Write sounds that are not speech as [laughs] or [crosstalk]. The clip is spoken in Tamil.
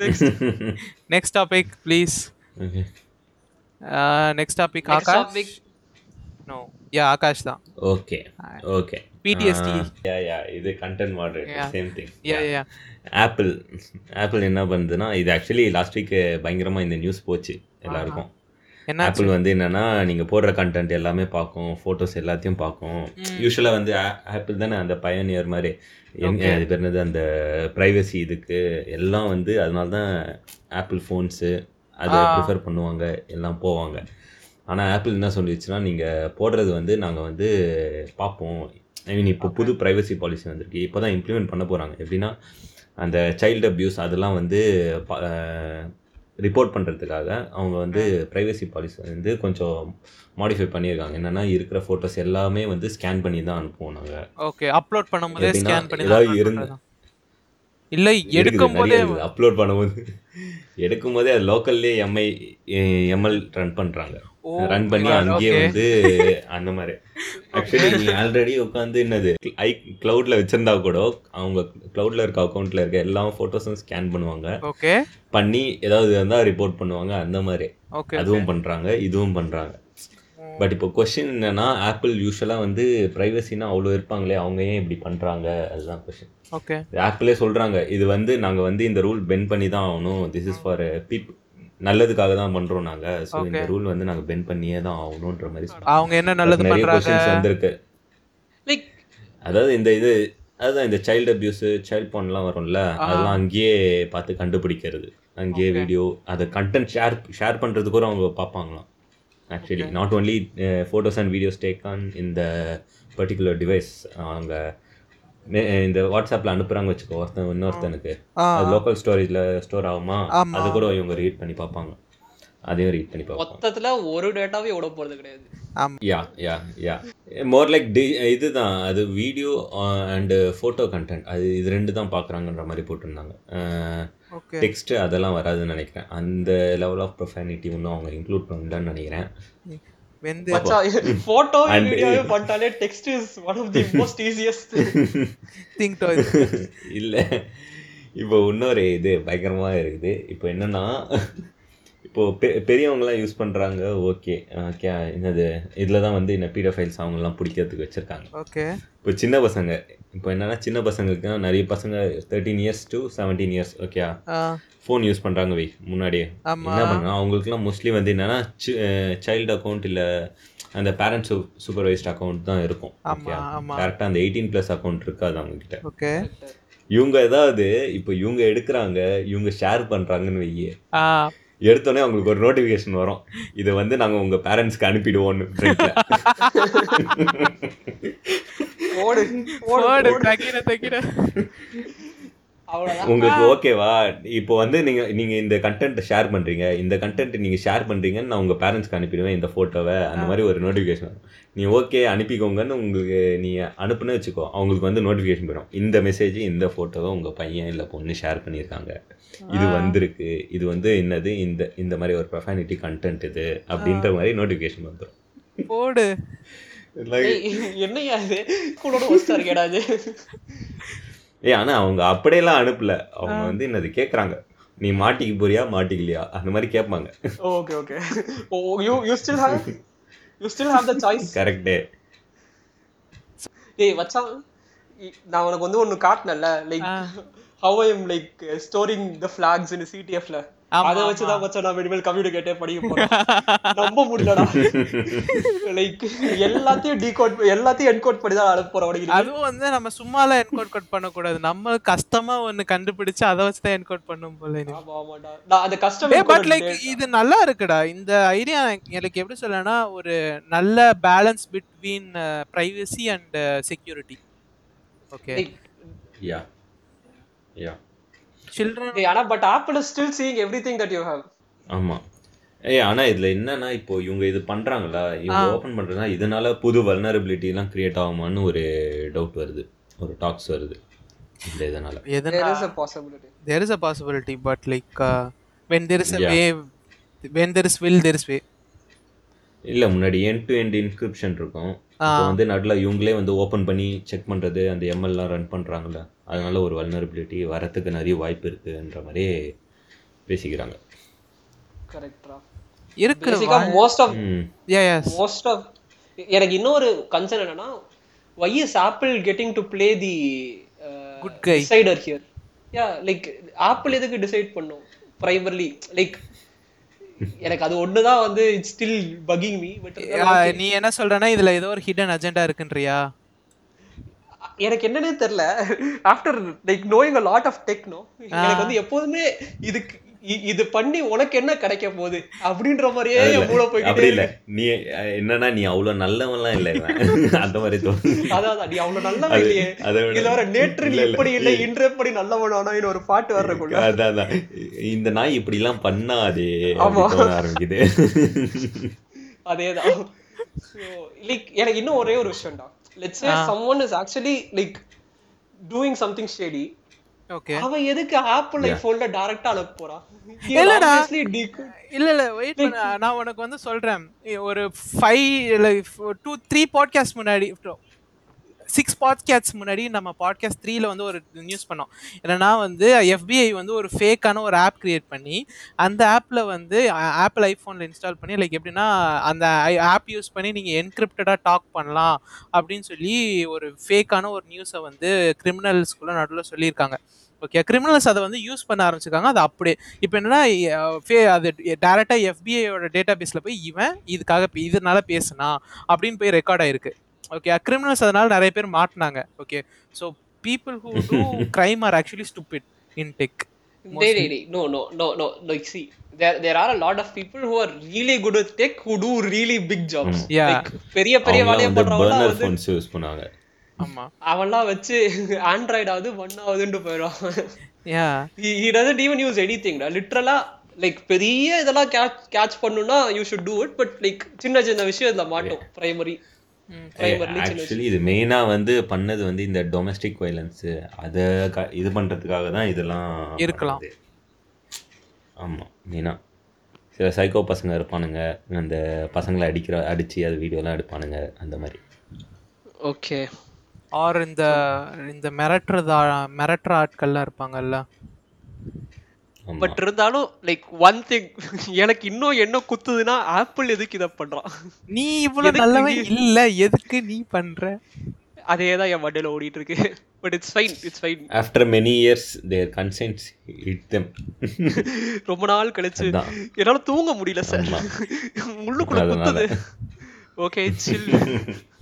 Next next topic please next topic Next [laughs] Akash topic. No yeah Akash தான். Okay okay PTSD. Yeah yeah இது content Yeah. Moderator same thing yeah yeah Apple Apple என்ன பண்ணுதுன்னா இது ஆக்சுவலி லாஸ்ட் வீக் பயங்கரமா இந்த நியூஸ் போச்சு எல்லாருக்கும். ஆப்பிள் வந்து என்னன்னா நீங்க போடுற கண்டென்ட் எல்லாமே பார்க்கும் ஃபோட்டோஸ் எல்லாத்தையும் பார்க்கும். யூஸ்வலா வந்து ஆப்பிள் தானே அந்த பயனியர் மாதிரி. எங்க. அது பேர் என்னது? அந்த ப்ரைவசி இதுக்கு எல்லாம் வந்து அதனால தான் ஆப்பிள் ஃபோன்ஸு அதை. ப்ரிஃபர் பண்ணுவாங்க எல்லாம் போவாங்க. ஆனால் ஆப்பிள் என்ன சொல்லிடுச்சுன்னா நீங்கள் போடுறது வந்து நாங்கள் வந்து பார்ப்போம். ஐ மீன் இப்போ புது ப்ரைவசி பாலிசி வந்திருக்கு. இப்போ தான் இம்ப்ளிமெண்ட் பண்ண போகிறாங்க எப்படின்னா அந்த சைல்டு அப்யூஸ் அதெல்லாம் வந்து ரிப்போர்ட் பண்ணுறதுக்காக அவங்க வந்து ப்ரைவசி பாலிசி வந்து கொஞ்சம் மாடிஃபை பண்ணியிருக்காங்க. என்னென்னா இருக்கிற ஃபோட்டோஸ் எல்லாமே வந்து ஸ்கேன் பண்ணி தான் அனுப்புவோம் நாங்கள் ஓகே அப்லோட் பண்ணும்போதே ஸ்கேன் பண்ணி ஏதாவது தான் இருந்து-? இல்ல எடுக்கும் போதே அப்லோட் பண்ணும்போது. எடுக்கும் போதே அது லோக்கல்லே எம்ஐ எம்எல் ரன் பண்ணுறாங்க ரன் பண்ணி அங்கேயே. வந்து அந்த மாதிரி. [laughs] ஆக்சுவலி நீ ஆல்ரெடி உட்காந்து என்னது ஐ க்ளவுட்ல வச்சிருந்தா கூட அவங்க க்ளவுட்ல இருக்க அக்கௌண்ட்ல இருக்க எல்லா ஃபோட்டோஸும் ஸ்கேன் பண்ணுவாங்க. ஓகே பண்ணி ஏதாவது இருந்தால் ரிப்போர்ட் பண்ணுவாங்க அந்த மாதிரி. அதுவும் பண்றாங்க இதுவும் பண்றாங்க. பட் இப்போ கொஸ்டின் என்னன்னா ஆப்பிள் யூஸ்வலாக வந்து ப்ரைவசினா அவ்வளோ இருப்பாங்களே அவங்க ஏன் இப்படி பண்றாங்க? அதுதான் கொஸ்டின் ஓகே ஆப்பிளே சொல்றாங்க இது வந்து நாங்க வந்து இந்த ரூல் பெண்ட் பண்ணி தான் ஆகணும். திஸ் இஸ் ஃபார் பீப் நல்லதுக்காக தான் பண்றோம் நாங்க. ஸோ இந்த. ரூல் வந்து நாங்க பெண்ட் பண்ணியே தான் ஆகணுன்ற மாதிரி. அவங்க என்ன நல்லது கொஸ்டின்ஸ் வந்திருக்கு. லைக் அதாவது இந்த இது அதுதான் இந்த சைல்டு அபியூஸ் சைல்ட் போன்லாம் வரும்ல அதெல்லாம் அங்கேயே பார்த்து கண்டுபிடிக்கிறது. அங்கேயே. வீடியோ அதை கண்டென்ட் ஷேர் ஷேர் பண்ணுறது கூட அவங்க பார்ப்பாங்களாம். Actually not only photos and videos take on இந்த பர்டிகுலர் டிவைஸ் அவங்க இந்த வாட்ஸ்அப்பில் அனுப்புகிறாங்க வச்சுக்கோ ஒருத்தன் இன்னொருத்தனுக்கு. லோக்கல் ஸ்டோரேஜில் ஸ்டோர் ஆகுமா. அது கூட இவங்க ரீட் பண்ணி பார்ப்பாங்க. அதையும் ரீட் பண்ணி பார்ப்பாங்க. மொத்தத்துல ஒரு டேட்டாவே விட போறது கிடையாது. யா யா யா மோர் லைக் டி இதுதான். அது வீடியோ அண்டு ஃபோட்டோ கண்டென்ட் அது இது ரெண்டு தான் பார்க்குறாங்கன்ற மாதிரி போட்டிருந்தாங்க. டெக்ஸ்ட் அதெல்லாம் வராதுன்னு நினைக்கிறேன். அந்த லெவல் ஆஃப் ப்ரொஃபானிட்டி இன்னும் அவங்க இன்க்ளூட் பண்ணலன்னு நினைக்கிறேன். வெந்து போட்டோ And- வீடியோவே பண்ணிட்டாலே text is one of the most easiest thing to இல்லை. இப்போ இன்னொரு இது பயங்கரமாக இருக்குது. இப்போ என்னன்னா இப்போ பெ பெரியவங்களாம் யூஸ் பண்ணுறாங்க ஓகே ஓகே என்னது இதில் தான் வந்து இந்த பீடோஃபைல்ஸ் அவங்கெல்லாம் பிடிக்கிறதுக்கு வச்சுருக்காங்க. ஓகே இப்போ சின்ன பசங்க இப்போ என்னன்னா சின்ன பசங்களுக்கு நிறைய பசங்க thirteen years to seventeen years okay phone use பண்ணுறாங்க வை முன்னாடியே. என்ன பண்ணுறாங்க அவங்களுக்குலாம் மோஸ்ட்லி வந்து என்னன்னா சைல்டு அக்கௌண்ட் இல்லை அந்த பேரண்ட்ஸ் சூப்பர்வைஸ்ட் அக்கௌண்ட் தான் இருக்கும். கரெக்டாக அந்த எயிட்டீன் ப்ளஸ் அக்கௌண்ட் இருக்காது அவங்க கிட்ட ஓகே. இவங்க ஏதாவது இப்போ இவங்க எடுக்கிறாங்க இவங்க ஷேர் பண்ணுறாங்கன்னு வையே. ஆ. எடுத்தோடனே அவங்களுக்கு ஒரு நோட்டிஃபிகேஷன் வரும். இதை வந்து நாங்கள் உங்கள் பேரண்ட்ஸ்க்கு அனுப்பிடுவோம்னு [laughs] ஓடு ஓடு உங்களுக்கு ஓகேவா? இப்போ வந்து நீங்க நீங்க இந்த கண்டென்ட் ஷேர் பண்றீங்க. இந்த கண்டென்ட் நீங்க ஷேர் பண்றீங்கன்னு நான் உங்க பேரண்ட்ஸ்க்கு அனுப்பிடுவேன் இந்த போட்டோவை அந்த மாதிரி ஒரு நோட்டிஃபிகேஷன் வரும். நீ ஓகே அனுப்பிக்கோங்கன்னு உங்களுக்கு நீ அனுப்புன்னு வச்சுக்கோ. அவங்களுக்கு வந்து நோட்டிஃபிகேஷன் வரும் இந்த மெசேஜ் இந்த போட்டோவை உங்க பையன் இல்லை பொண்ணு ஷேர் பண்ணியிருக்காங்க. இது வந்திருக்கு. இது வந்து என்னது? இந்த இந்த மாதிரி ஒரு ப்ரொஃபானிட்டி கண்டென்ட் இது அப்படின்ற மாதிரி நோட்டிஃபிகேஷன் வந்துடும் போடு. ஏய், என்னய்யா இது? கூடோட ஒஸ்டா இருக்கேடா இது. ஏ ஆனா அவங்க அப்படியெல்லாம் அனுப்பல. அவங்க வந்து என்னது கேட்குறாங்க நீ மாட்டிக்க போறியா மாட்டிக்கலையா? அந்த மாதிரி கேட்பாங்க. Okay okay oh you you still have you still have the choice கரெக்டே ஏய் இ- நான் உனக்கு வந்து ஒன்னு காட்டினேன்ல like. How I am like storing the flags in சிடிஎஃப்ல அதை வச்சு தான் மச்சான் நான் இனிமேல் கம்யூனிகேட்டே படிக்க போறேன். நம்ப முடியலடா. லைக் எல்லாத்தையும் டீகோட் எல்லாத்தையும் என்கோட் பண்ணி தான் அனுப்ப போறேன் உனக்கு அதுவும் வந்து நம்ம சும்மாலாம் என்கோட் கோட் பண்ணக்கூடாது. நம்ம கஷ்டமா ஒண்ணு கண்டுபிடிச்சு அதை வச்சு தான் என்கோட் பண்ணும் போல அந்த கஷ்டம் பட் லைக் இது நல்லா இருக்குடா. இந்த ஐடியா எனக்கு எப்படி சொல்லனா ஒரு நல்ல balance between privacy and security okay yeah yeah children ஆனா but Apple is still seeing everything that you have ஆமா. ஏய் ஆனா இதுல என்னன்னா இப்போ இவங்க இது பண்றாங்களா? இவங்க ஓபன் பண்றதுனா இதனால புது வல்னரபிலிட்டி எல்லாம் கிரியேட் ஆகுமான்னு ஒரு டவுட் வருது. ஒரு டாக்ஸ் வருது. இந்த இதனால. there is a possibility. There is a possibility but like uh, when there is a Yeah. way when there is will there is way. இல்ல முன்னாடி எண்ட் டு எண்ட் இன்கிரிப்ஷன் இருக்கும். வந்து நடுவில் இவங்களே வந்து ஓபன் பண்ணி செக் பண்றது அந்த எம்எல்லாம் ரன் பண்றாங்கல்ல அதனால ஒரு வல்னரபிலிட்டி வரத்துக்கு நிறைய வாய்ப்பு இருக்குன்ற மாதிரி பேசிக்கிறாங்க. கரெக்டா பேசிக்கா மோஸ்ட் ஆஃப் ம். யா எஸ் மோஸ்ட் ஆஃப் எனக்கு இன்னொரு கன்சர்ன் என்னன்னா why is Apple getting to play the Good guy. Decider here yeah like Apple எதுக்கு டிசைட் பண்ணும்? பிரைமர்லி லைக் எனக்கு அது ஒண்ணுதான் வந்து it's still bugging me but நீ என்ன சொல்றேன்னா இதுல ஏதோ ஒரு ஹிடன் அஜெண்டா இருக்குன்றியா? எனக்கு என்னன்னே தெரியல. After like knowing a lot of techno எனக்கு வந்து எப்போதுமே இதுக்கு இது பண்ணி உனக்கு என்ன கிடைக்க போகுது? அப்படின்ற மாதிரியே என் மூளை போய்கிட்டே இல்ல. நீ என்னன்னா நீ அவ்வளவு நல்லவன்லாம் இல்ல. [laughs] அந்த மாதிரி தோணுது. அதான் நீ அவ்வளவு நல்லவன் இல்லையே. இதுல வர நேற்று நீ இல்ல, இன்று எப்படி நல்லவனானா ஒரு பாட்டு வர்றக்குள்ள அதான் அதான். இந்த நாய் இப்படி எல்லாம் பண்ணாதே ஆரம்பிக்குது. [laughs] அதேதான். லைக் எனக்கு இன்னும் ஒரே ஒரு விஷயம்டா. Let's say someone is actually like doing something study அவன் எதுக்கு ஆப்பிள் ஐபோன்ல டைரக்டா அனுப்ப போறான்? இல்லடா. இல்ல இல்ல வெயிட் பண்ண. நான் உனக்கு வந்து சொல்றேன். ஒரு ஃபைவ் டூ த்ரீ பாட்காஸ்ட் முன்னாடி சிக்ஸ் பாட்காஸ்ட் முன்னாடி நம்ம பாட்காஸ்ட் த்ரீல வந்து ஒரு நியூஸ் பண்ணோம். என்னன்னா வந்து எஃபிஐ வந்து ஒரு ஃபேக்கான ஒரு ஆப் கிரியேட் பண்ணி அந்த ஆப்ல வந்து ஆப்பிள் ஐஃபோனில் இன்ஸ்டால் பண்ணி லைக் எப்படின்னா அந்த ஆப் யூஸ் பண்ணி நீங்கள் என்கிரிப்டடாக டாக் பண்ணலாம் அப்படின்னு சொல்லி ஒரு ஃபேக்கான ஒரு நியூஸை வந்து கிரிமினல்ஸ்குள்ளே நடுவில் சொல்லியிருக்காங்க. ஓகே கிரிமினல்ஸ் அதை வந்து யூஸ் பண்ண ஆரம்பிச்சிருக்காங்க. அது அப்படியே இப்போ என்னன்னா ஃபே- அது டேரெக்டாக எஃபிஐயோட டேட்டா பேஸில் போய் இவன் இதுக்காக இதனால பேசுனா அப்படின்னு போய் ரெக்கார்ட் ஆயிருக்கு. ஓகே கிரிமினல்ஸ் அதனால நிறைய பேர் மாட்டினாங்க. Okay so people who do crime are actually stupid in tech They, they, they, no, no, no, no. Like, see, there, there are a lot of people who are really good with tech who do really big jobs. Yeah. Like, பெரிய பெரிய வேலையை பண்றவங்க வந்து ஃபோன்ஸ் யூஸ் பண்ணுவாங்க ஆமாம் அவன்லாம் வச்சு ஆண்ட்ராய்டு ஆகுது ஒன் ஆகுதுன்னு போயிடும் யா he doesn't even use anything டா லிட்ரலா லைக் பெரிய இதெல்லாம் கேட்ச் கேட்ச் பண்ணுனா you should do it but like சின்ன சின்ன விஷயம் இதுல மாட்டோம் பிரைமரி ஆக்சுவலி இது மெயினா வந்து பண்ணது வந்து இந்த டொமஸ்டிக் வைலன்ஸ் அதை க- இது பண்றதுக்காக தான் இதெல்லாம் இருக்கலாம். பண்ணது. ஆமா மெயினா சில சைக்கோ பசங்க இருப்பானுங்க அந்த பசங்களை அடிக்கிற அடிச்சு அது வீடியோலாம் எடுப்பானுங்க அந்த மாதிரி ஓகே ஆர் இந்த இந்த மிரட்டுறதா மிரட்டுற ஆட்கள்லாம் இருப்பாங்கல்ல. பட் இருந்தாலும் லைக் ஒன் திங் எனக்கு இன்னும் என்ன குத்துதுன்னா ஆப்பிள் எதுக்கு இதை பண்றான்? நீ இவ்வளவு நல்லவன் இல்ல எதுக்கு நீ பண்ற? அதே தான் என் மண்டையில ஓடிட்டு இருக்கு but it's fine it's fine after many years their consents it them ரொம்ப நாள் கழிச்சு. என்னால தூங்க முடியல சார். உள்ளுக்குள்ள அதனால. குத்துது. Okay chill [laughs]